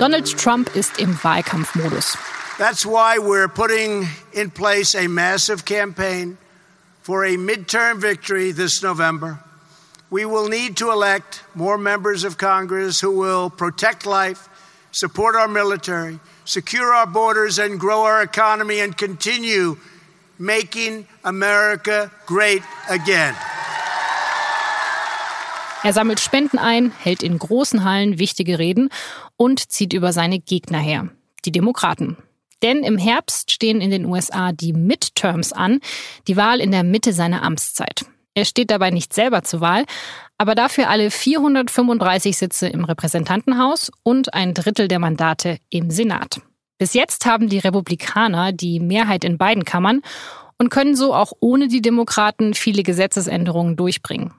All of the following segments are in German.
Donald Trump ist im Wahlkampfmodus. That's why we're putting in place a massive campaign for a midterm victory this November. We will need to elect more members of Congress who will protect life, support our military, secure our borders, and grow our economy and continue making America great again. Er sammelt Spenden ein, hält in großen Hallen wichtige Reden und zieht über seine Gegner her, die Demokraten. Denn im Herbst stehen in den USA die Midterms an, die Wahl in der Mitte seiner Amtszeit. Er steht dabei nicht selber zur Wahl, aber dafür alle 435 Sitze im Repräsentantenhaus und ein Drittel der Mandate im Senat. Bis jetzt haben die Republikaner die Mehrheit in beiden Kammern und können so auch ohne die Demokraten viele Gesetzesänderungen durchbringen.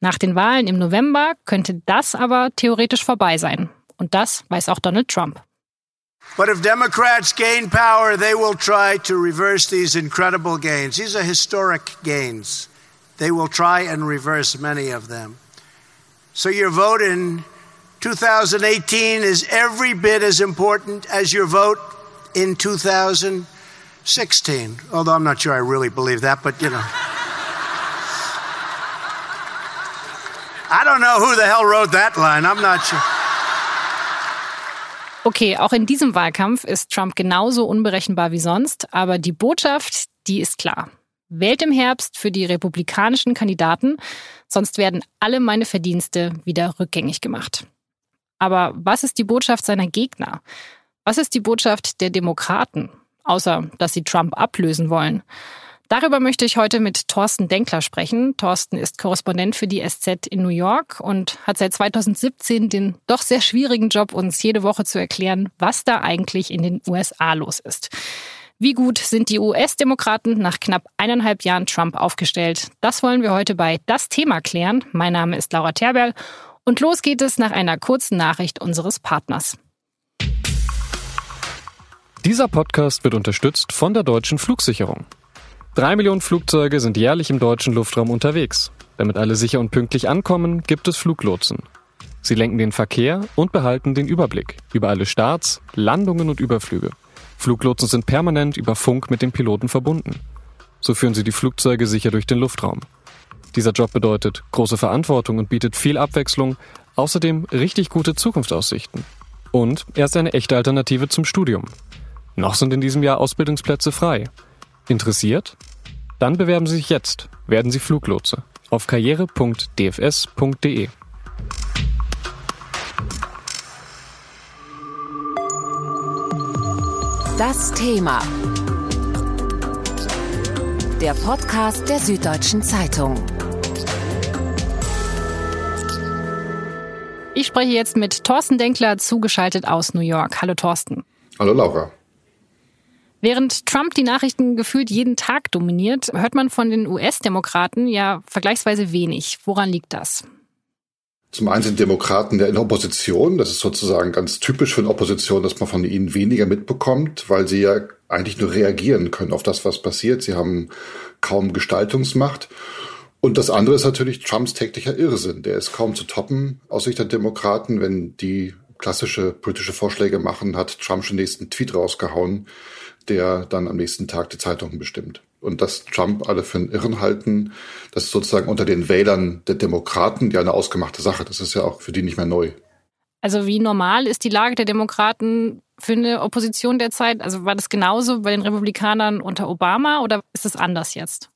Nach den Wahlen im November könnte das aber theoretisch vorbei sein. Und das weiß auch Donald Trump. But if Democrats gain power, they will try to reverse these incredible gains. These are historic gains. They will try and reverse many of them. So your vote in 2018 is every bit as important as your vote in 2016. Although I'm not sure I really believe that, but you know. I don't know who the hell wrote that line. I'm not sure. Okay, auch in diesem Wahlkampf ist Trump genauso unberechenbar wie sonst, aber die Botschaft, die ist klar. Wählt im Herbst für die republikanischen Kandidaten, sonst werden alle meine Verdienste wieder rückgängig gemacht. Aber was ist die Botschaft seiner Gegner? Was ist die Botschaft der Demokraten? Außer, dass sie Trump ablösen wollen. Darüber möchte ich heute mit Thorsten Denkler sprechen. Thorsten ist Korrespondent für die SZ in New York und hat seit 2017 den doch sehr schwierigen Job, uns jede Woche zu erklären, was da eigentlich in den USA los ist. Wie gut sind die US-Demokraten nach knapp eineinhalb Jahren Trump aufgestellt? Das wollen wir heute bei Das Thema klären. Mein Name ist Laura Terberl und los geht es nach einer kurzen Nachricht unseres Partners. Dieser Podcast wird unterstützt von der Deutschen Flugsicherung. Drei Millionen Flugzeuge sind jährlich im deutschen Luftraum unterwegs. Damit alle sicher und pünktlich ankommen, gibt es Fluglotsen. Sie lenken den Verkehr und behalten den Überblick über alle Starts, Landungen und Überflüge. Fluglotsen sind permanent über Funk mit den Piloten verbunden. So führen sie die Flugzeuge sicher durch den Luftraum. Dieser Job bedeutet große Verantwortung und bietet viel Abwechslung, außerdem richtig gute Zukunftsaussichten. Und er ist eine echte Alternative zum Studium. Noch sind in diesem Jahr Ausbildungsplätze frei. Interessiert? Dann bewerben Sie sich jetzt, werden Sie Fluglotse auf karriere.dfs.de. Das Thema. Der Podcast der Süddeutschen Zeitung. Ich spreche jetzt mit Thorsten Denkler, zugeschaltet aus New York. Hallo Thorsten. Hallo Laura. Während Trump die Nachrichten gefühlt jeden Tag dominiert, hört man von den US-Demokraten ja vergleichsweise wenig. Woran liegt das? Zum einen sind Demokraten ja in Opposition. Das ist sozusagen ganz typisch für eine Opposition, dass man von ihnen weniger mitbekommt, weil sie ja eigentlich nur reagieren können auf das, was passiert. Sie haben kaum Gestaltungsmacht. Und das andere ist natürlich Trumps täglicher Irrsinn. Der ist kaum zu toppen aus Sicht der Demokraten. Wenn die klassische politische Vorschläge machen, hat Trump schon den nächsten Tweet rausgehauen, der dann am nächsten Tag die Zeitungen bestimmt. Und dass Trump alle für einen Irren halten, das ist sozusagen unter den Wählern der Demokraten ja eine ausgemachte Sache. Das ist ja auch für die nicht mehr neu. Also wie normal ist die Lage der Demokraten für eine Opposition derzeit? Also war das genauso bei den Republikanern unter Obama oder ist es anders jetzt?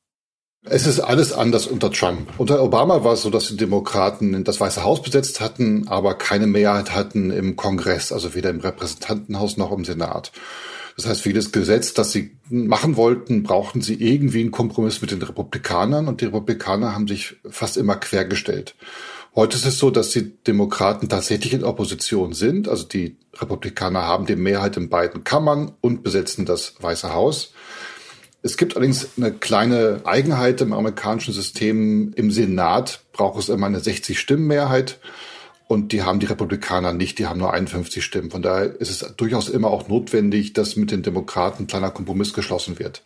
Es ist alles anders unter Trump. Unter Obama war es so, dass die Demokraten das Weiße Haus besetzt hatten, aber keine Mehrheit hatten im Kongress, also weder im Repräsentantenhaus noch im Senat. Das heißt, für jedes Gesetz, das sie machen wollten, brauchten sie irgendwie einen Kompromiss mit den Republikanern und die Republikaner haben sich fast immer quergestellt. Heute ist es so, dass die Demokraten tatsächlich in Opposition sind. Also die Republikaner haben die Mehrheit in beiden Kammern und besetzen das Weiße Haus. Es gibt allerdings eine kleine Eigenheit im amerikanischen System. Im Senat braucht es immer eine 60-Stimmen-Mehrheit. Und die haben die Republikaner nicht, die haben nur 51 Stimmen. Von daher ist es durchaus immer auch notwendig, dass mit den Demokraten ein kleiner Kompromiss geschlossen wird.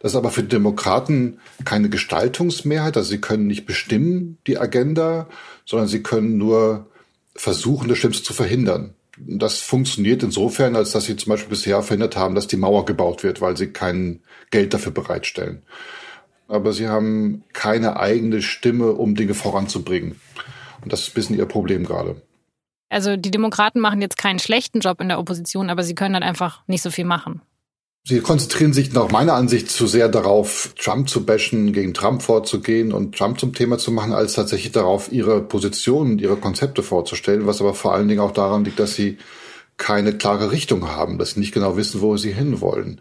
Das ist aber für die Demokraten keine Gestaltungsmehrheit, also sie können nicht bestimmen die Agenda, sondern sie können nur versuchen, das Schlimmste zu verhindern. das funktioniert insofern, als dass sie zum Beispiel bisher verhindert haben, dass die Mauer gebaut wird, weil sie kein Geld dafür bereitstellen. Aber sie haben keine eigene Stimme, um Dinge voranzubringen. Und das ist ein bisschen ihr Problem gerade. Also die Demokraten machen jetzt keinen schlechten Job in der Opposition, aber sie können dann einfach nicht so viel machen. Sie konzentrieren sich nach meiner Ansicht zu sehr darauf, Trump zu bashen, gegen Trump vorzugehen und Trump zum Thema zu machen, als tatsächlich darauf, ihre Positionen, ihre Konzepte vorzustellen, was aber vor allen Dingen auch daran liegt, dass sie keine klare Richtung haben, dass sie nicht genau wissen, wo sie hinwollen.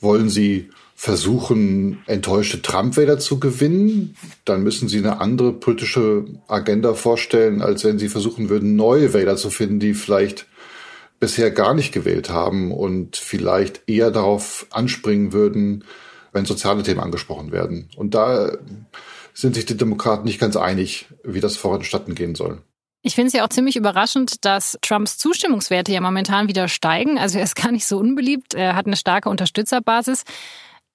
Wollen sie versuchen, enttäuschte Trump-Wähler zu gewinnen, dann müssen sie eine andere politische Agenda vorstellen, als wenn sie versuchen würden, neue Wähler zu finden, die vielleicht bisher gar nicht gewählt haben und vielleicht eher darauf anspringen würden, wenn soziale Themen angesprochen werden. Und da sind sich die Demokraten nicht ganz einig, wie das voranstatten gehen soll. Ich finde es ja auch ziemlich überraschend, dass Trumps Zustimmungswerte ja momentan wieder steigen. Also er ist gar nicht so unbeliebt, er hat eine starke Unterstützerbasis.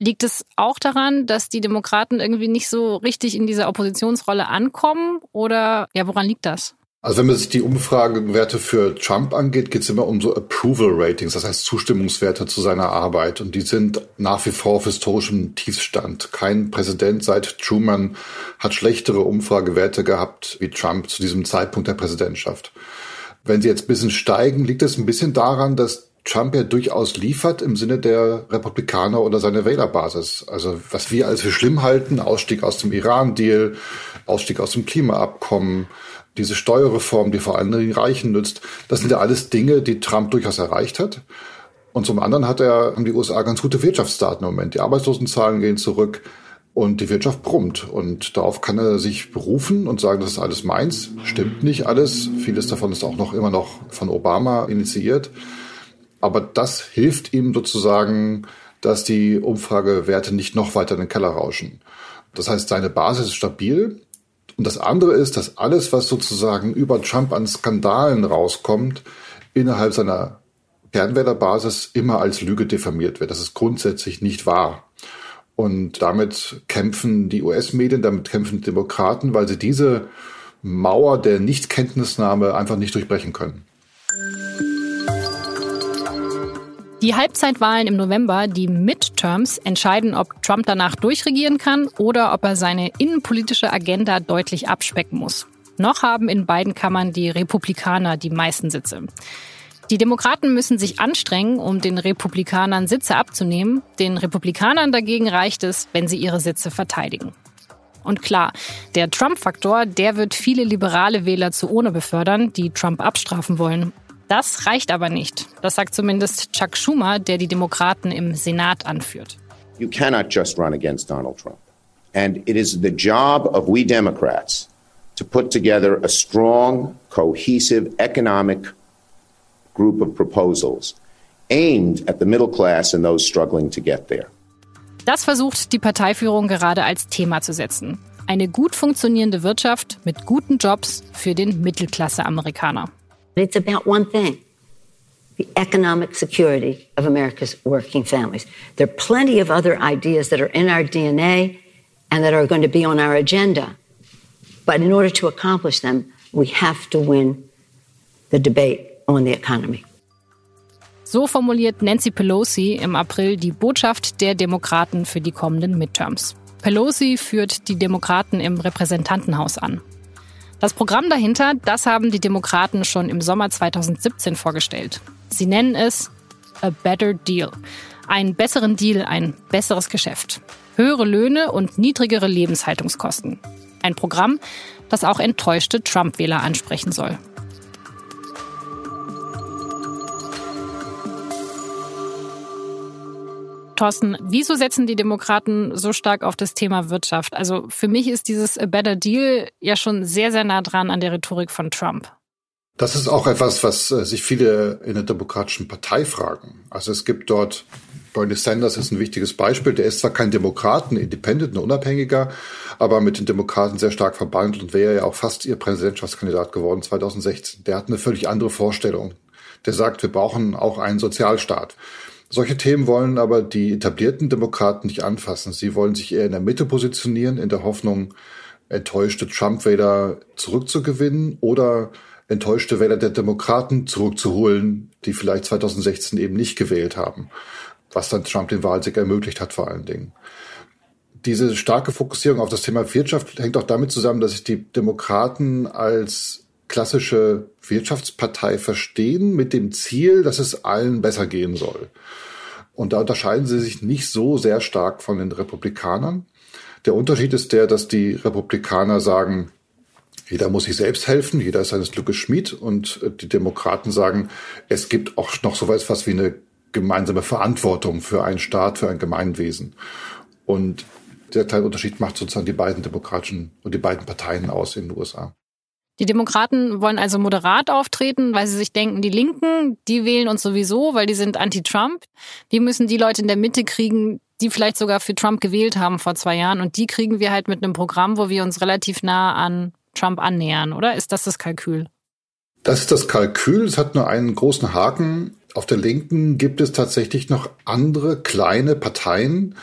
Liegt es auch daran, dass die Demokraten irgendwie nicht so richtig in dieser Oppositionsrolle ankommen? Oder ja, woran liegt das? Also wenn man sich die Umfragewerte für Trump angeht, geht es immer um so Approval Ratings, das heißt Zustimmungswerte zu seiner Arbeit. Und die sind nach wie vor auf historischem Tiefstand. Kein Präsident seit Truman hat schlechtere Umfragewerte gehabt wie Trump zu diesem Zeitpunkt der Präsidentschaft. Wenn sie jetzt ein bisschen steigen, liegt es ein bisschen daran, dass Trump ja durchaus liefert im Sinne der Republikaner oder seiner Wählerbasis. Also was wir als für schlimm halten, Ausstieg aus dem Iran-Deal, Ausstieg aus dem Klimaabkommen, diese Steuerreform, die vor allem den Reichen nützt, das sind ja alles Dinge, die Trump durchaus erreicht hat. Und zum anderen hat er, haben die USA ganz gute Wirtschaftsdaten im Moment. Die Arbeitslosenzahlen gehen zurück und die Wirtschaft brummt. Und darauf kann er sich berufen und sagen, das ist alles meins. Stimmt nicht alles. Vieles davon ist auch noch immer noch von Obama initiiert. Aber das hilft ihm sozusagen, dass die Umfragewerte nicht noch weiter in den Keller rauschen. Das heißt, seine Basis ist stabil. Und das andere ist, dass alles, was sozusagen über Trump an Skandalen rauskommt, innerhalb seiner Kernwählerbasis immer als Lüge diffamiert wird. Das ist grundsätzlich nicht wahr. Und damit kämpfen die US-Medien, damit kämpfen Demokraten, weil sie diese Mauer der Nichtkenntnisnahme einfach nicht durchbrechen können. Die Halbzeitwahlen im November, die Midterms, entscheiden, ob Trump danach durchregieren kann oder ob er seine innenpolitische Agenda deutlich abspecken muss. Noch haben in beiden Kammern die Republikaner die meisten Sitze. Die Demokraten müssen sich anstrengen, um den Republikanern Sitze abzunehmen. Den Republikanern dagegen reicht es, wenn sie ihre Sitze verteidigen. Und klar, der Trump-Faktor, der wird viele liberale Wähler zu ohne befördern, die Trump abstrafen wollen. Das reicht aber nicht. Das sagt zumindest Chuck Schumer, der die Demokraten im Senat anführt. You cannot just run against Donald Trump. And it is the job of we Democrats to put together a strong, cohesive economic group of proposals aimed at the middle class and those struggling to get there. Das versucht die Parteiführung gerade als Thema zu setzen. Eine gut funktionierende Wirtschaft mit guten Jobs für den Mittelklasse-Amerikaner. It's about one thing the economic security of America's working families. There are plenty of other ideas that are in our DNA and that are going to be on our agenda. But in order to accomplish them, we have to win the debate on the economy. So formuliert Nancy Pelosi im April die Botschaft der Demokraten für die kommenden Midterms. Pelosi führt die Demokraten im Repräsentantenhaus an. Das Programm dahinter, das haben die Demokraten schon im Sommer 2017 vorgestellt. Sie nennen es A Better Deal. Einen besseren Deal, ein besseres Geschäft. Höhere Löhne und niedrigere Lebenshaltungskosten. Ein Programm, das auch enttäuschte Trump-Wähler ansprechen soll. Thorsten, wieso setzen die Demokraten so stark auf das Thema Wirtschaft? Also für mich ist dieses A Better Deal ja schon sehr, sehr nah dran an der Rhetorik von Trump. Das ist auch etwas, was äh, sich viele in der Demokratischen Partei fragen. Also es gibt dort, Bernie Sanders ist ein wichtiges Beispiel, der ist zwar kein Demokrat, ein Independent, ein Unabhängiger, aber mit den Demokraten sehr stark verbandelt und wäre ja auch fast ihr Präsidentschaftskandidat geworden 2016. Der hat eine völlig andere Vorstellung. Der sagt, wir brauchen auch einen Sozialstaat. Solche Themen wollen aber die etablierten Demokraten nicht anfassen. Sie wollen sich eher in der Mitte positionieren, in der Hoffnung, enttäuschte Trump-Wähler zurückzugewinnen oder enttäuschte Wähler der Demokraten zurückzuholen, die vielleicht 2016 eben nicht gewählt haben, was dann Trump den Wahlsieg ermöglicht hat vor allen Dingen. Diese starke Fokussierung auf das Thema Wirtschaft hängt auch damit zusammen, dass sich die Demokraten als klassische Wirtschaftspartei verstehen mit dem Ziel, dass es allen besser gehen soll. Und da unterscheiden sie sich nicht so sehr stark von den Republikanern. Der Unterschied ist der, dass die Republikaner sagen, jeder muss sich selbst helfen, jeder ist seines Glückes Schmied und die Demokraten sagen, es gibt auch noch so etwas wie eine gemeinsame Verantwortung für einen Staat, für ein Gemeinwesen. Und der kleine Unterschied macht sozusagen die beiden demokratischen und die beiden Parteien aus in den USA. Die Demokraten wollen also moderat auftreten, weil sie sich denken, die Linken, die wählen uns sowieso, weil die sind anti-Trump. Wir müssen die Leute in der Mitte kriegen, die vielleicht sogar für Trump gewählt haben vor zwei Jahren. Und die kriegen wir halt mit einem Programm, wo wir uns relativ nah an Trump annähern, oder? Ist das das Kalkül? Das ist das Kalkül. Es hat nur einen großen Haken. Auf der Linken gibt es tatsächlich noch andere kleine Parteien,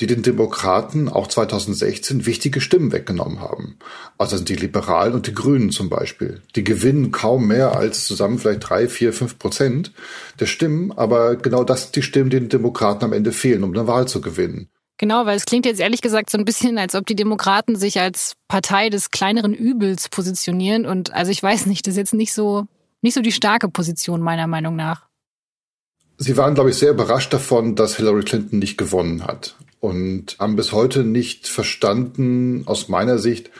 die den Demokraten auch 2016 wichtige Stimmen weggenommen haben. Also sind die Liberalen und die Grünen zum Beispiel. Die gewinnen kaum mehr als zusammen vielleicht drei, vier, fünf Prozent der Stimmen. Aber genau das sind die Stimmen, die den Demokraten am Ende fehlen, um eine Wahl zu gewinnen. Genau, weil es klingt jetzt ehrlich gesagt so ein bisschen, als ob die Demokraten sich als Partei des kleineren Übels positionieren. Und also ich weiß nicht, das ist jetzt nicht so, nicht so die starke Position meiner Meinung nach. Sie waren, glaube ich, sehr überrascht davon, dass Hillary Clinton nicht gewonnen hat und haben bis heute nicht verstanden, aus meiner Sicht,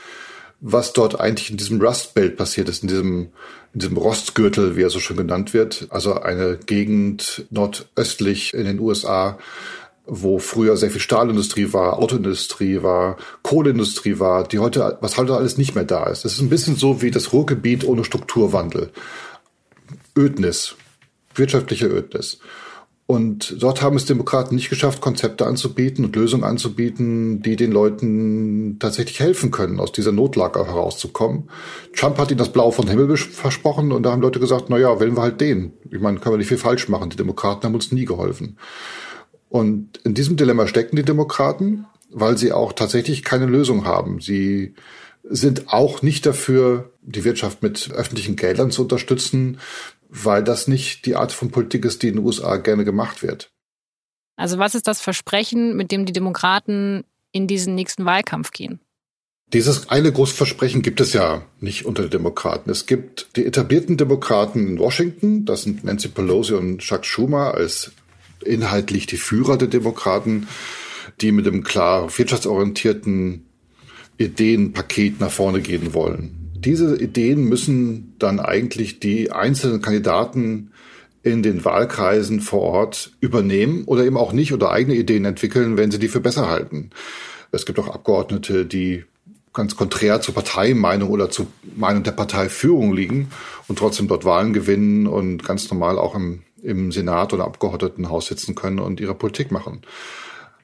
was dort eigentlich in diesem Rust Belt passiert ist, in diesem, in diesem Rostgürtel, wie er so schön genannt wird. Also eine Gegend nordöstlich in den USA, wo früher sehr viel Stahlindustrie war, Autoindustrie war, Kohleindustrie war, die heute, was heute alles nicht mehr da ist. Das ist ein bisschen so wie das Ruhrgebiet ohne Strukturwandel. Ödnis, wirtschaftliche Ödnis. Und dort haben es Demokraten nicht geschafft, Konzepte anzubieten und Lösungen anzubieten, die den Leuten tatsächlich helfen können, aus dieser Notlage herauszukommen. Trump hat ihnen das Blau vom Himmel versprochen und da haben Leute gesagt, na ja, wählen wir halt den. Ich meine, können wir nicht viel falsch machen. Die Demokraten haben uns nie geholfen. Und in diesem Dilemma stecken die Demokraten, weil sie auch tatsächlich keine Lösung haben. Sie sind auch nicht dafür, die Wirtschaft mit öffentlichen Geldern zu unterstützen, weil das nicht die Art von Politik ist, die in den USA gerne gemacht wird. Also was ist das Versprechen, mit dem die Demokraten in diesen nächsten Wahlkampf gehen? Dieses eine große Versprechen gibt es ja nicht unter den Demokraten. Es gibt die etablierten Demokraten in Washington, das sind Nancy Pelosi und Chuck Schumer als inhaltlich die Führer der Demokraten, die mit einem klar wirtschaftsorientierten Ideenpaket nach vorne gehen wollen diese Ideen müssen dann eigentlich die einzelnen Kandidaten in den Wahlkreisen vor Ort übernehmen oder eben auch nicht oder eigene Ideen entwickeln, wenn sie die für besser halten. Es gibt auch Abgeordnete, die ganz konträr zur Parteimeinung oder zur Meinung der Parteiführung liegen und trotzdem dort Wahlen gewinnen und ganz normal auch im, im Senat oder Abgeordnetenhaus sitzen können und ihre Politik machen.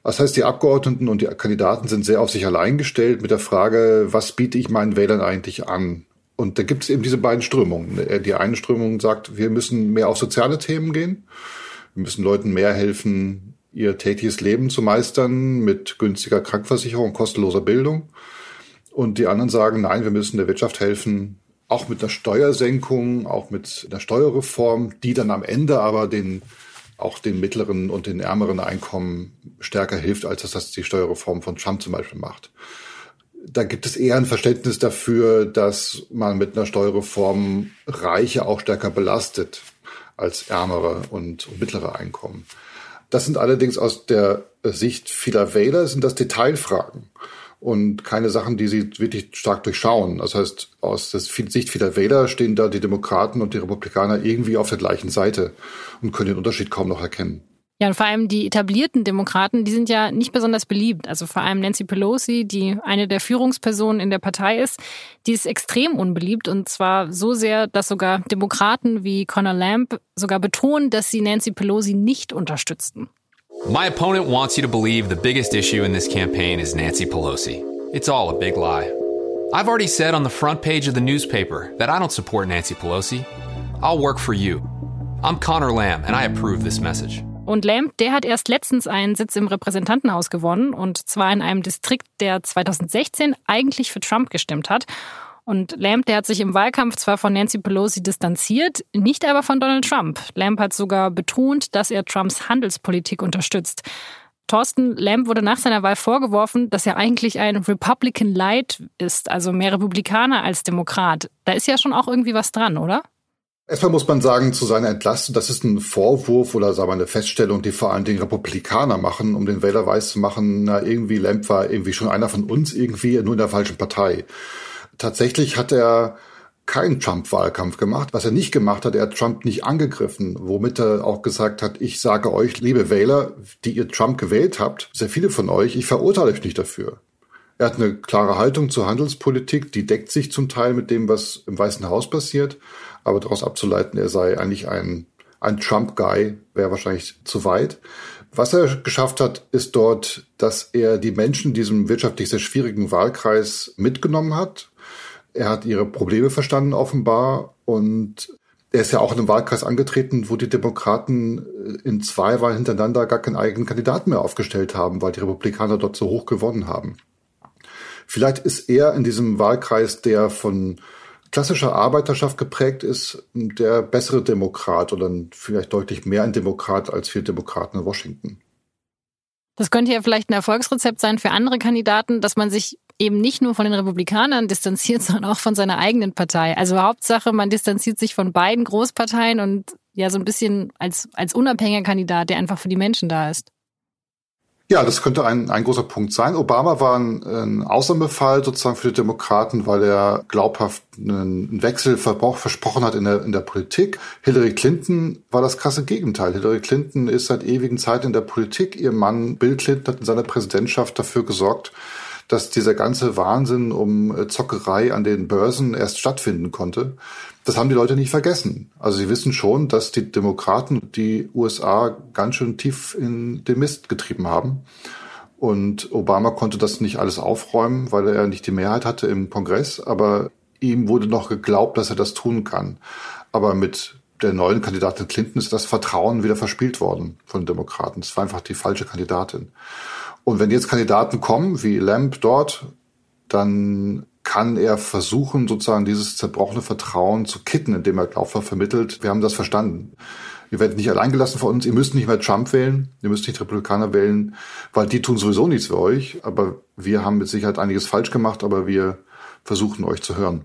Das heißt, die Abgeordneten und die Kandidaten sind sehr auf sich allein gestellt mit der Frage, was biete ich meinen Wählern eigentlich an? Und da gibt es eben diese beiden Strömungen. Die eine Strömung sagt, wir müssen mehr auf soziale Themen gehen. Wir müssen Leuten mehr helfen, ihr tägliches Leben zu meistern mit günstiger Krankenversicherung kostenloser Bildung. Und die anderen sagen, nein, wir müssen der Wirtschaft helfen, auch mit einer Steuersenkung, auch mit einer Steuerreform, die dann am Ende aber den auch den mittleren und den ärmeren Einkommen stärker hilft, als das die Steuerreform von Trump zum Beispiel macht. Da gibt es eher ein Verständnis dafür, dass man mit einer Steuerreform Reiche auch stärker belastet als ärmere und mittlere Einkommen. Das sind allerdings aus der Sicht vieler Wähler sind das Detailfragen und keine Sachen, die sie wirklich stark durchschauen. Das heißt, aus der Sicht vieler Wähler stehen da die Demokraten und die Republikaner irgendwie auf der gleichen Seite und können den Unterschied kaum noch erkennen. Ja, und vor allem die etablierten Demokraten, die sind ja nicht besonders beliebt. Also vor allem Nancy Pelosi, die eine der Führungspersonen in der Partei ist, die ist extrem unbeliebt und zwar so sehr, dass sogar Demokraten wie Connor Lamb sogar betonen, dass sie Nancy Pelosi nicht unterstützten. My opponent wants you to believe the biggest issue in this campaign is Nancy Pelosi. It's all a big lie. I've already said on the front page of the newspaper that I don't support Nancy Pelosi. I'll work for you. I'm Connor Lamb and I approve this message. Und Lamb, der hat erst letztens einen Sitz im Repräsentantenhaus gewonnen und zwar in einem Distrikt, der 2016 eigentlich für Trump gestimmt hat. Und Lamb, der hat sich im Wahlkampf zwar von Nancy Pelosi distanziert, nicht aber von Donald Trump. Lamb hat sogar betont, dass er Trumps Handelspolitik unterstützt. Thorsten Lamb wurde nach seiner Wahl vorgeworfen, dass er eigentlich ein Republican Light ist, also mehr Republikaner als Demokrat. Da ist ja schon auch irgendwie was dran, oder? Erstmal muss man sagen, zu seiner Entlastung, das ist ein Vorwurf oder sagen wir eine Feststellung, die vor allen Dingen Republikaner machen, um den Wähler weiß zu machen, na irgendwie Lamb war irgendwie schon einer von uns irgendwie, nur in der falschen Partei. Tatsächlich hat er keinen Trump-Wahlkampf gemacht. Was er nicht gemacht hat, er hat Trump nicht angegriffen, womit er auch gesagt hat, ich sage euch, liebe Wähler, die ihr Trump gewählt habt, sehr viele von euch, ich verurteile euch nicht dafür. Er hat eine klare Haltung zur Handelspolitik, die deckt sich zum Teil mit dem, was im Weißen Haus passiert, aber daraus abzuleiten, er sei eigentlich ein, ein Trump-Guy, wäre wahrscheinlich zu weit. Was er geschafft hat, ist dort, dass er die Menschen in diesem wirtschaftlich sehr schwierigen Wahlkreis mitgenommen hat, er hat ihre Probleme verstanden offenbar und er ist ja auch in einem Wahlkreis angetreten, wo die Demokraten äh, in zwei Wahlen hintereinander gar keinen eigenen Kandidaten mehr aufgestellt haben, weil die Republikaner dort so hoch gewonnen haben. Vielleicht ist er in diesem Wahlkreis, der von klassischer Arbeiterschaft geprägt ist, der bessere Demokrat oder vielleicht deutlich mehr ein Demokrat als viele Demokraten in Washington. Das könnte ja vielleicht ein Erfolgsrezept sein für andere Kandidaten, dass man sich eben nicht nur von den Republikanern distanziert, sondern auch von seiner eigenen Partei. Also Hauptsache, man distanziert sich von beiden Großparteien und ja so ein bisschen als, als unabhängiger Kandidat, der einfach für die Menschen da ist. Ja, das könnte ein, ein großer Punkt sein. Obama war ein, ein Ausnahmefall sozusagen für die Demokraten, weil er glaubhaft einen Wechsel versprochen hat in der, in der Politik. Hillary Clinton war das krasse Gegenteil. Hillary Clinton ist seit ewigen Zeit in der Politik. Ihr Mann Bill Clinton hat in seiner Präsidentschaft dafür gesorgt, dass dieser ganze Wahnsinn um äh, Zockerei an den Börsen erst stattfinden konnte. Das haben die Leute nicht vergessen. Also sie wissen schon, dass die Demokraten die USA ganz schön tief in den Mist getrieben haben. Und Obama konnte das nicht alles aufräumen, weil er nicht die Mehrheit hatte im Kongress. Aber ihm wurde noch geglaubt, dass er das tun kann. Aber mit der neuen Kandidatin Clinton ist das Vertrauen wieder verspielt worden von Demokraten. Es war einfach die falsche Kandidatin. Und wenn jetzt Kandidaten kommen, wie Lamb dort, dann kann er versuchen, sozusagen dieses zerbrochene Vertrauen zu kitten, indem er glaubhaft vermittelt, wir haben das verstanden. Ihr werdet nicht alleingelassen von uns, ihr müsst nicht mehr Trump wählen, ihr müsst nicht Republikaner wählen, weil die tun sowieso nichts für euch, aber wir haben mit Sicherheit einiges falsch gemacht, aber wir versuchen euch zu hören.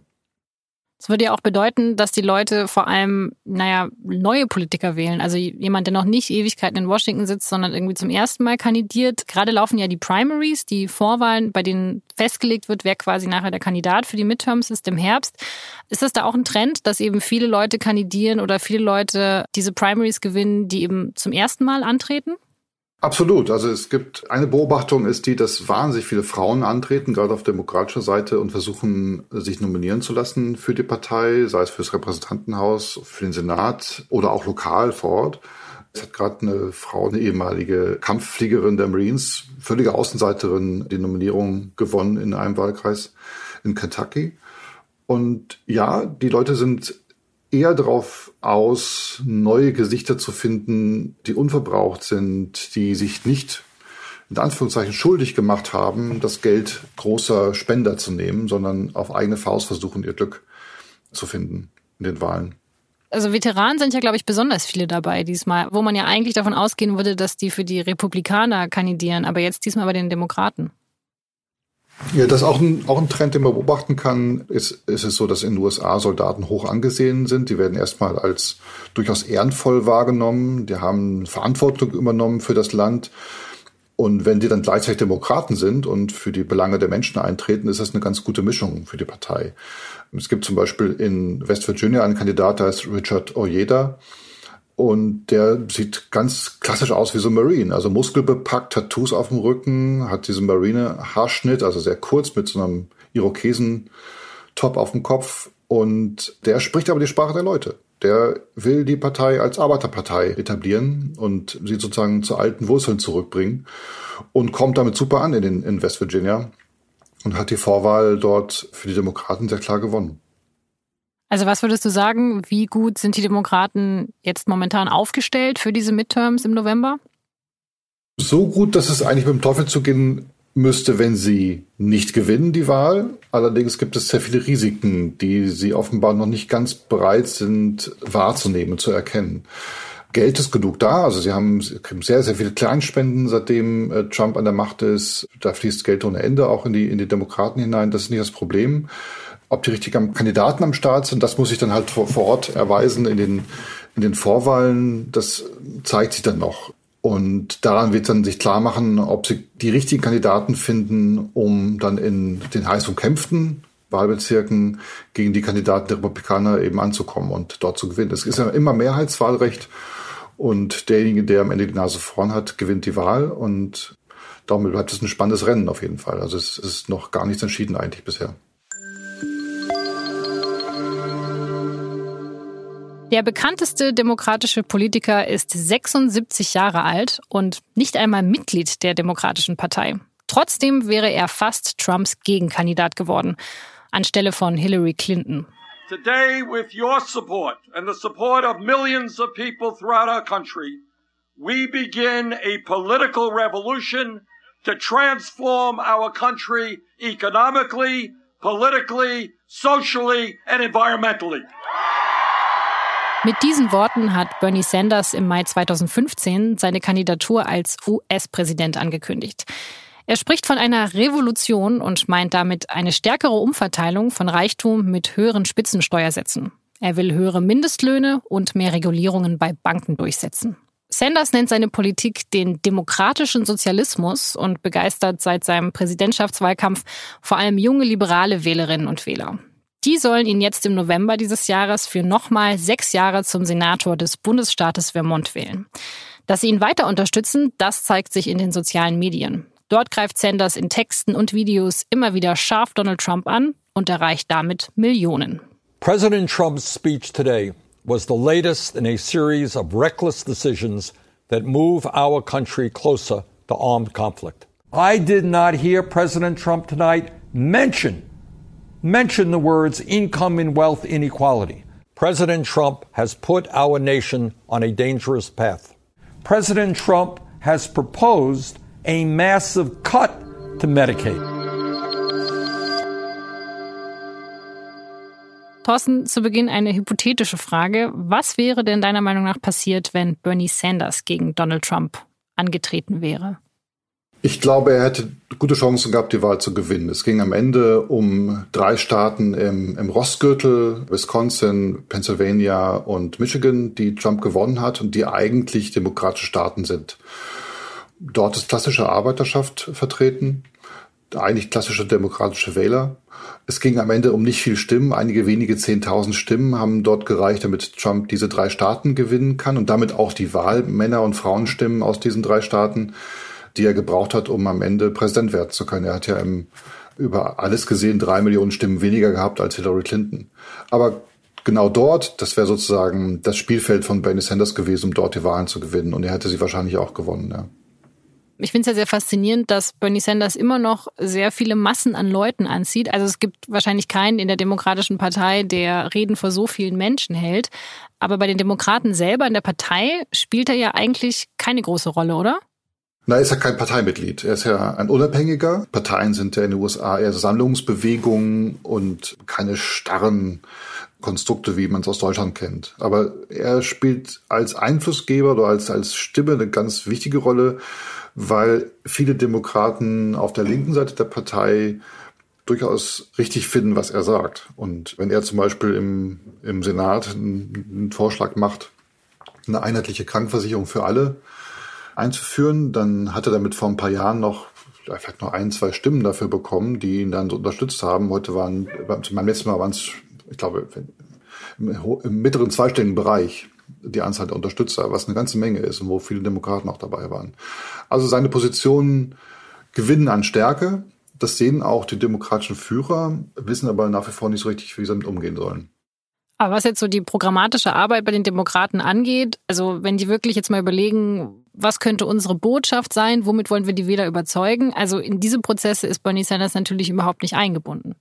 Das würde ja auch bedeuten, dass die Leute vor allem, naja, neue Politiker wählen. Also jemand, der noch nicht Ewigkeiten in Washington sitzt, sondern irgendwie zum ersten Mal kandidiert. Gerade laufen ja die Primaries, die Vorwahlen, bei denen festgelegt wird, wer quasi nachher der Kandidat für die Midterms ist im Herbst. Ist das da auch ein Trend, dass eben viele Leute kandidieren oder viele Leute diese Primaries gewinnen, die eben zum ersten Mal antreten? Absolut. Also es gibt eine Beobachtung ist die, dass wahnsinnig viele Frauen antreten, gerade auf demokratischer Seite und versuchen, sich nominieren zu lassen für die Partei, sei es fürs Repräsentantenhaus, für den Senat oder auch lokal vor Ort. Es hat gerade eine Frau, eine ehemalige Kampffliegerin der Marines, völlige Außenseiterin, die Nominierung gewonnen in einem Wahlkreis in Kentucky. Und ja, die Leute sind eher darauf aus, neue Gesichter zu finden, die unverbraucht sind, die sich nicht in Anführungszeichen schuldig gemacht haben, das Geld großer Spender zu nehmen, sondern auf eigene Faust versuchen, ihr Glück zu finden in den Wahlen. Also Veteranen sind ja, glaube ich, besonders viele dabei diesmal, wo man ja eigentlich davon ausgehen würde, dass die für die Republikaner kandidieren, aber jetzt diesmal bei den Demokraten. Ja, das ist auch ein, auch ein Trend, den man beobachten kann. Ist, ist es so, dass in den USA Soldaten hoch angesehen sind. Die werden erstmal als durchaus ehrenvoll wahrgenommen. Die haben Verantwortung übernommen für das Land. Und wenn die dann gleichzeitig Demokraten sind und für die Belange der Menschen eintreten, ist das eine ganz gute Mischung für die Partei. Es gibt zum Beispiel in West Virginia einen Kandidat, der heißt Richard Ojeda. Und der sieht ganz klassisch aus wie so ein Marine. Also muskelbepackt, Tattoos auf dem Rücken, hat diesen Marine-Haarschnitt, also sehr kurz mit so einem Irokesen-Top auf dem Kopf. Und der spricht aber die Sprache der Leute. Der will die Partei als Arbeiterpartei etablieren und sie sozusagen zu alten Wurzeln zurückbringen und kommt damit super an in, den, in West Virginia und hat die Vorwahl dort für die Demokraten sehr klar gewonnen. Also was würdest du sagen, wie gut sind die Demokraten jetzt momentan aufgestellt für diese Midterms im November? So gut, dass es eigentlich mit dem Teufel zugehen müsste, wenn sie nicht gewinnen, die Wahl. Allerdings gibt es sehr viele Risiken, die sie offenbar noch nicht ganz bereit sind wahrzunehmen, zu erkennen. Geld ist genug da. Also sie haben, sehr, sehr viele Kleinspenden, seitdem äh, Trump an der Macht ist. Da fließt Geld ohne Ende auch in die, in die Demokraten hinein. Das ist nicht das Problem. Ob die richtigen Kandidaten am Start sind, das muss sich dann halt vor, vor Ort erweisen in den, in den Vorwahlen. Das zeigt sich dann noch. Und daran wird dann sich klar machen, ob sie die richtigen Kandidaten finden, um dann in den heiß umkämpften Wahlbezirken gegen die Kandidaten der Republikaner eben anzukommen und dort zu gewinnen. Es ist ja immer Mehrheitswahlrecht und derjenige, der am Ende die Nase vorn hat, gewinnt die Wahl und darum bleibt es ein spannendes Rennen auf jeden Fall. Also es ist noch gar nichts entschieden eigentlich bisher. Der bekannteste demokratische Politiker ist 76 Jahre alt und nicht einmal Mitglied der Demokratischen Partei. Trotzdem wäre er fast Trumps Gegenkandidat geworden, anstelle von Hillary Clinton. Today, with your support and the support of millions of people throughout our country, we begin a political revolution to transform our country economically, politically, socially and environmentally. Mit diesen Worten hat Bernie Sanders im Mai 2015 seine Kandidatur als US-Präsident angekündigt. Er spricht von einer Revolution und meint damit eine stärkere Umverteilung von Reichtum mit höheren Spitzensteuersätzen. Er will höhere Mindestlöhne und mehr Regulierungen bei Banken durchsetzen. Sanders nennt seine Politik den demokratischen Sozialismus und begeistert seit seinem Präsidentschaftswahlkampf vor allem junge liberale Wählerinnen und Wähler. Die sollen ihn jetzt im November dieses Jahres für nochmal sechs Jahre zum Senator des Bundesstaates Vermont wählen. Dass sie ihn weiter unterstützen, das zeigt sich in den sozialen Medien. Dort greift Sanders in Texten und Videos immer wieder scharf Donald Trump an und erreicht damit Millionen. President Trump's speech today was the latest in a series of reckless decisions that move our country closer to armed conflict. I did not hear President Trump tonight mention mention the words income and wealth inequality. President Trump has put our nation on a dangerous path. President Trump has proposed a massive cut to Medicaid. Thorsten, zu Beginn eine hypothetische Frage. Was wäre denn deiner Meinung nach passiert, wenn Bernie Sanders gegen Donald Trump angetreten wäre? Ich glaube, er hätte gute Chancen gehabt, die Wahl zu gewinnen. Es ging am Ende um drei Staaten im, im Rostgürtel, Wisconsin, Pennsylvania und Michigan, die Trump gewonnen hat und die eigentlich demokratische Staaten sind. Dort ist klassische Arbeiterschaft vertreten, eigentlich klassische demokratische Wähler. Es ging am Ende um nicht viel Stimmen. Einige wenige Zehntausend Stimmen haben dort gereicht, damit Trump diese drei Staaten gewinnen kann und damit auch die Wahl Männer- und Frauenstimmen aus diesen drei Staaten die er gebraucht hat, um am Ende Präsident werden zu können. Er hat ja im, über alles gesehen drei Millionen Stimmen weniger gehabt als Hillary Clinton. Aber genau dort, das wäre sozusagen das Spielfeld von Bernie Sanders gewesen, um dort die Wahlen zu gewinnen. Und er hätte sie wahrscheinlich auch gewonnen, ja. Ich finde es ja sehr faszinierend, dass Bernie Sanders immer noch sehr viele Massen an Leuten anzieht. Also es gibt wahrscheinlich keinen in der Demokratischen Partei, der Reden vor so vielen Menschen hält. Aber bei den Demokraten selber in der Partei spielt er ja eigentlich keine große Rolle, oder? Na, ist ja kein Parteimitglied. Er ist ja ein Unabhängiger. Parteien sind ja in den USA eher Sammlungsbewegungen und keine starren Konstrukte, wie man es aus Deutschland kennt. Aber er spielt als Einflussgeber oder als, als Stimme eine ganz wichtige Rolle, weil viele Demokraten auf der linken Seite der Partei durchaus richtig finden, was er sagt. Und wenn er zum Beispiel im, im Senat einen, einen Vorschlag macht, eine einheitliche Krankenversicherung für alle, einzuführen. Dann hat er damit vor ein paar Jahren noch vielleicht nur ein, zwei Stimmen dafür bekommen, die ihn dann so unterstützt haben. Heute waren, beim letzten Mal waren es, ich glaube, im, im mittleren zweistelligen Bereich die Anzahl der Unterstützer, was eine ganze Menge ist und wo viele Demokraten auch dabei waren. Also seine Positionen gewinnen an Stärke. Das sehen auch die demokratischen Führer, wissen aber nach wie vor nicht so richtig, wie sie damit umgehen sollen. Aber was jetzt so die programmatische Arbeit bei den Demokraten angeht, also wenn die wirklich jetzt mal überlegen, was könnte unsere Botschaft sein, womit wollen wir die Wähler überzeugen, also in diese Prozesse ist Bernie Sanders natürlich überhaupt nicht eingebunden.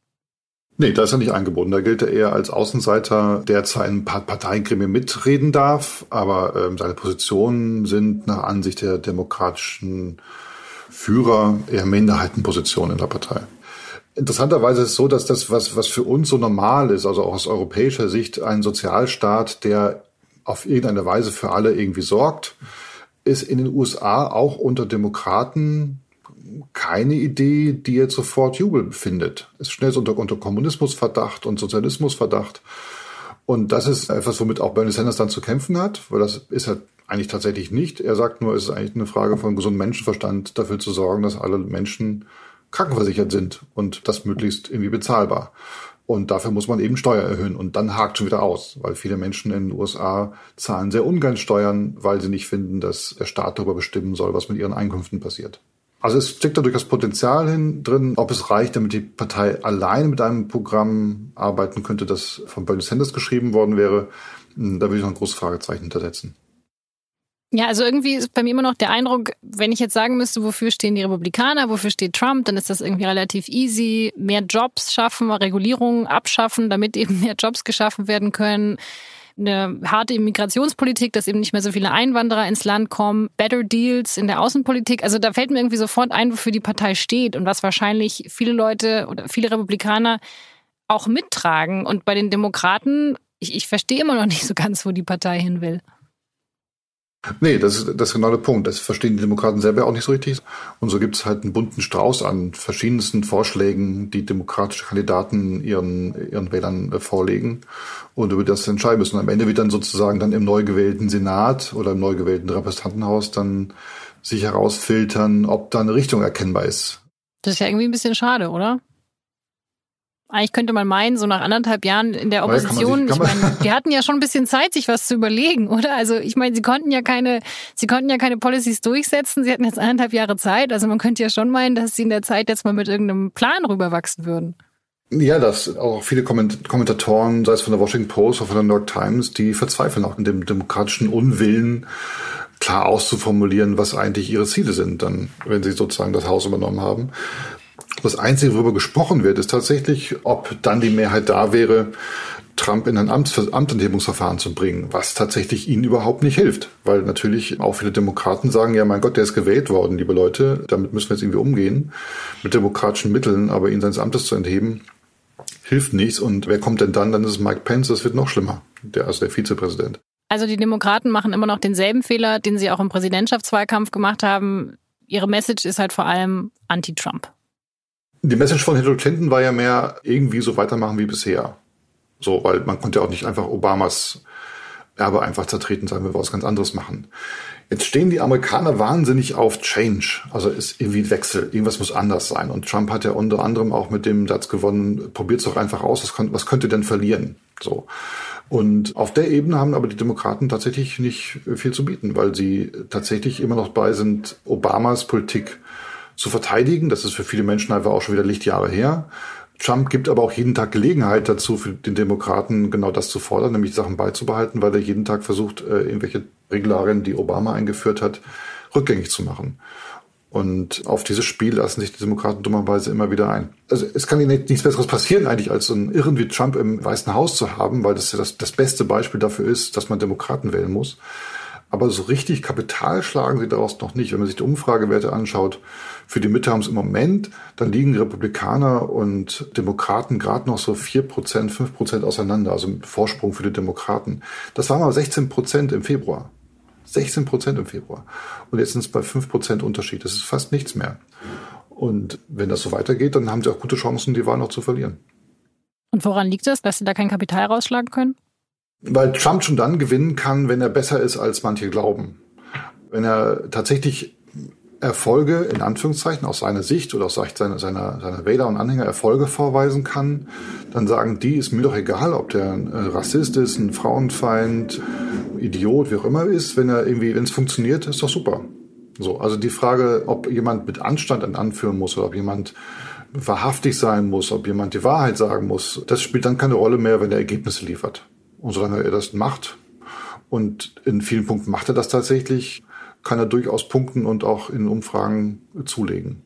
Nee, da ist er nicht eingebunden. Da gilt er eher als Außenseiter, der zwar in Parteigremien mitreden darf, aber ähm, seine Positionen sind nach Ansicht der demokratischen Führer eher Minderheitenposition in der Partei. Interessanterweise ist es so, dass das, was, was für uns so normal ist, also auch aus europäischer Sicht, ein Sozialstaat, der auf irgendeine Weise für alle irgendwie sorgt, ist in den USA auch unter Demokraten keine Idee, die jetzt sofort Jubel findet. Ist schnell unter, unter Kommunismusverdacht und Sozialismusverdacht. Und das ist etwas, womit auch Bernie Sanders dann zu kämpfen hat, weil das ist er eigentlich tatsächlich nicht. Er sagt nur, es ist eigentlich eine Frage von gesundem Menschenverstand, dafür zu sorgen, dass alle Menschen krankenversichert sind und das möglichst irgendwie bezahlbar. Und dafür muss man eben Steuer erhöhen. Und dann hakt schon wieder aus, weil viele Menschen in den USA zahlen sehr ungern Steuern, weil sie nicht finden, dass der Staat darüber bestimmen soll, was mit ihren Einkünften passiert. Also es steckt da durchaus Potenzial hin drin. Ob es reicht, damit die Partei allein mit einem Programm arbeiten könnte, das von Bernie Sanders geschrieben worden wäre, hm, da würde ich noch ein großes Fragezeichen hintersetzen. Ja, also irgendwie ist bei mir immer noch der Eindruck, wenn ich jetzt sagen müsste, wofür stehen die Republikaner, wofür steht Trump, dann ist das irgendwie relativ easy. Mehr Jobs schaffen, Regulierungen abschaffen, damit eben mehr Jobs geschaffen werden können. Eine harte Immigrationspolitik, dass eben nicht mehr so viele Einwanderer ins Land kommen, Better Deals in der Außenpolitik. Also da fällt mir irgendwie sofort ein, wofür die Partei steht und was wahrscheinlich viele Leute oder viele Republikaner auch mittragen. Und bei den Demokraten, ich, ich verstehe immer noch nicht so ganz, wo die Partei hin will. Nee, das ist, das ist genau der Punkt. Das verstehen die Demokraten selber auch nicht so richtig. Und so gibt es halt einen bunten Strauß an verschiedensten Vorschlägen, die demokratische Kandidaten ihren, ihren Wählern äh, vorlegen und über das entscheiden müssen. Am Ende wird dann sozusagen dann im neu gewählten Senat oder im neu gewählten Repräsentantenhaus dann sich herausfiltern, ob da eine Richtung erkennbar ist. Das ist ja irgendwie ein bisschen schade, oder? Eigentlich könnte man meinen, so nach anderthalb Jahren in der Opposition, sich, ich meine, die hatten ja schon ein bisschen Zeit, sich was zu überlegen, oder? Also ich meine, sie konnten ja keine, sie konnten ja keine Policies durchsetzen, sie hatten jetzt anderthalb Jahre Zeit. Also man könnte ja schon meinen, dass sie in der Zeit jetzt mal mit irgendeinem Plan rüberwachsen würden. Ja, das auch viele Kommentatoren, sei es von der Washington Post oder von der New York Times, die verzweifeln auch in dem demokratischen Unwillen, klar auszuformulieren, was eigentlich ihre Ziele sind, dann, wenn sie sozusagen das Haus übernommen haben. Das Einzige, worüber gesprochen wird, ist tatsächlich, ob dann die Mehrheit da wäre, Trump in ein Amts Amtsenthebungsverfahren zu bringen, was tatsächlich ihnen überhaupt nicht hilft. Weil natürlich auch viele Demokraten sagen, ja, mein Gott, der ist gewählt worden, liebe Leute, damit müssen wir jetzt irgendwie umgehen, mit demokratischen Mitteln, aber ihn seines Amtes zu entheben, hilft nichts. Und wer kommt denn dann? Dann ist es Mike Pence, das wird noch schlimmer, der, also der Vizepräsident. Also die Demokraten machen immer noch denselben Fehler, den sie auch im Präsidentschaftswahlkampf gemacht haben. Ihre Message ist halt vor allem anti-Trump. Die Message von Hillary Clinton war ja mehr irgendwie so weitermachen wie bisher. So, weil man konnte ja auch nicht einfach Obamas Erbe einfach zertreten, sagen wir was ganz anderes machen. Jetzt stehen die Amerikaner wahnsinnig auf Change, also ist irgendwie Wechsel, irgendwas muss anders sein. Und Trump hat ja unter anderem auch mit dem Satz gewonnen, probiert's doch einfach aus, was, könnt, was könnt ihr denn verlieren? So. Und auf der Ebene haben aber die Demokraten tatsächlich nicht viel zu bieten, weil sie tatsächlich immer noch bei sind, Obamas Politik zu verteidigen. Das ist für viele Menschen einfach auch schon wieder Lichtjahre her. Trump gibt aber auch jeden Tag Gelegenheit dazu, für den Demokraten genau das zu fordern, nämlich Sachen beizubehalten, weil er jeden Tag versucht, äh, irgendwelche Regularien, die Obama eingeführt hat, rückgängig zu machen. Und auf dieses Spiel lassen sich die Demokraten dummerweise immer wieder ein. Also es kann ihnen nichts Besseres passieren eigentlich, als so einen Irren wie Trump im Weißen Haus zu haben, weil das ja das, das beste Beispiel dafür ist, dass man Demokraten wählen muss. Aber so richtig Kapital schlagen sie daraus noch nicht. Wenn man sich die Umfragewerte anschaut, für die Midterms im Moment, dann liegen Republikaner und Demokraten gerade noch so vier Prozent, fünf Prozent auseinander, also Vorsprung für die Demokraten. Das waren mal 16 Prozent im Februar. 16 Prozent im Februar. Und jetzt sind es bei fünf Prozent Unterschied. Das ist fast nichts mehr. Und wenn das so weitergeht, dann haben sie auch gute Chancen, die Wahl noch zu verlieren. Und woran liegt das, dass sie da kein Kapital rausschlagen können? Weil Trump schon dann gewinnen kann, wenn er besser ist, als manche glauben. Wenn er tatsächlich Erfolge, in Anführungszeichen, aus seiner Sicht oder aus Sicht seiner, seiner, seiner Wähler und Anhänger Erfolge vorweisen kann, dann sagen die, ist mir doch egal, ob der ein Rassist ist, ein Frauenfeind, Idiot, wie auch immer ist, wenn er irgendwie, wenn es funktioniert, ist doch super. So, also die Frage, ob jemand mit Anstand anführen muss oder ob jemand wahrhaftig sein muss, ob jemand die Wahrheit sagen muss, das spielt dann keine Rolle mehr, wenn er Ergebnisse liefert. Und solange er das macht, und in vielen Punkten macht er das tatsächlich, kann er durchaus punkten und auch in Umfragen zulegen.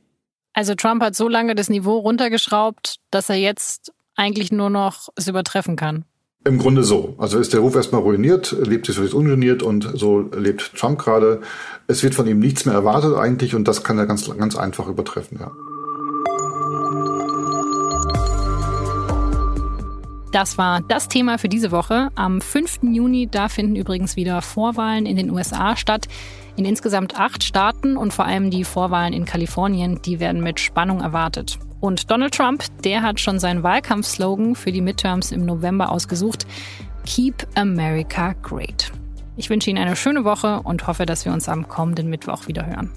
Also Trump hat so lange das Niveau runtergeschraubt, dass er jetzt eigentlich nur noch es übertreffen kann. Im Grunde so. Also ist der Ruf erstmal ruiniert, lebt sich sowieso ungeniert und so lebt Trump gerade. Es wird von ihm nichts mehr erwartet eigentlich und das kann er ganz, ganz einfach übertreffen, ja. Das war das Thema für diese Woche. Am 5. Juni, da finden übrigens wieder Vorwahlen in den USA statt. In insgesamt acht Staaten und vor allem die Vorwahlen in Kalifornien, die werden mit Spannung erwartet. Und Donald Trump, der hat schon seinen Wahlkampfslogan für die Midterms im November ausgesucht. Keep America Great. Ich wünsche Ihnen eine schöne Woche und hoffe, dass wir uns am kommenden Mittwoch wieder hören.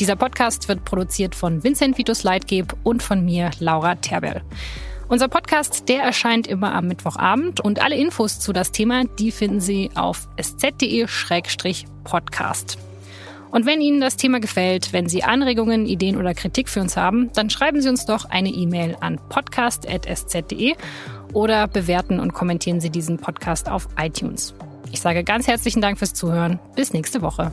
Dieser Podcast wird produziert von Vincent Vitus Leitgeb und von mir, Laura Terbell. Unser Podcast, der erscheint immer am Mittwochabend und alle Infos zu das Thema, die finden Sie auf sz.de-podcast. Und wenn Ihnen das Thema gefällt, wenn Sie Anregungen, Ideen oder Kritik für uns haben, dann schreiben Sie uns doch eine E-Mail an podcast.sz.de oder bewerten und kommentieren Sie diesen Podcast auf iTunes. Ich sage ganz herzlichen Dank fürs Zuhören. Bis nächste Woche.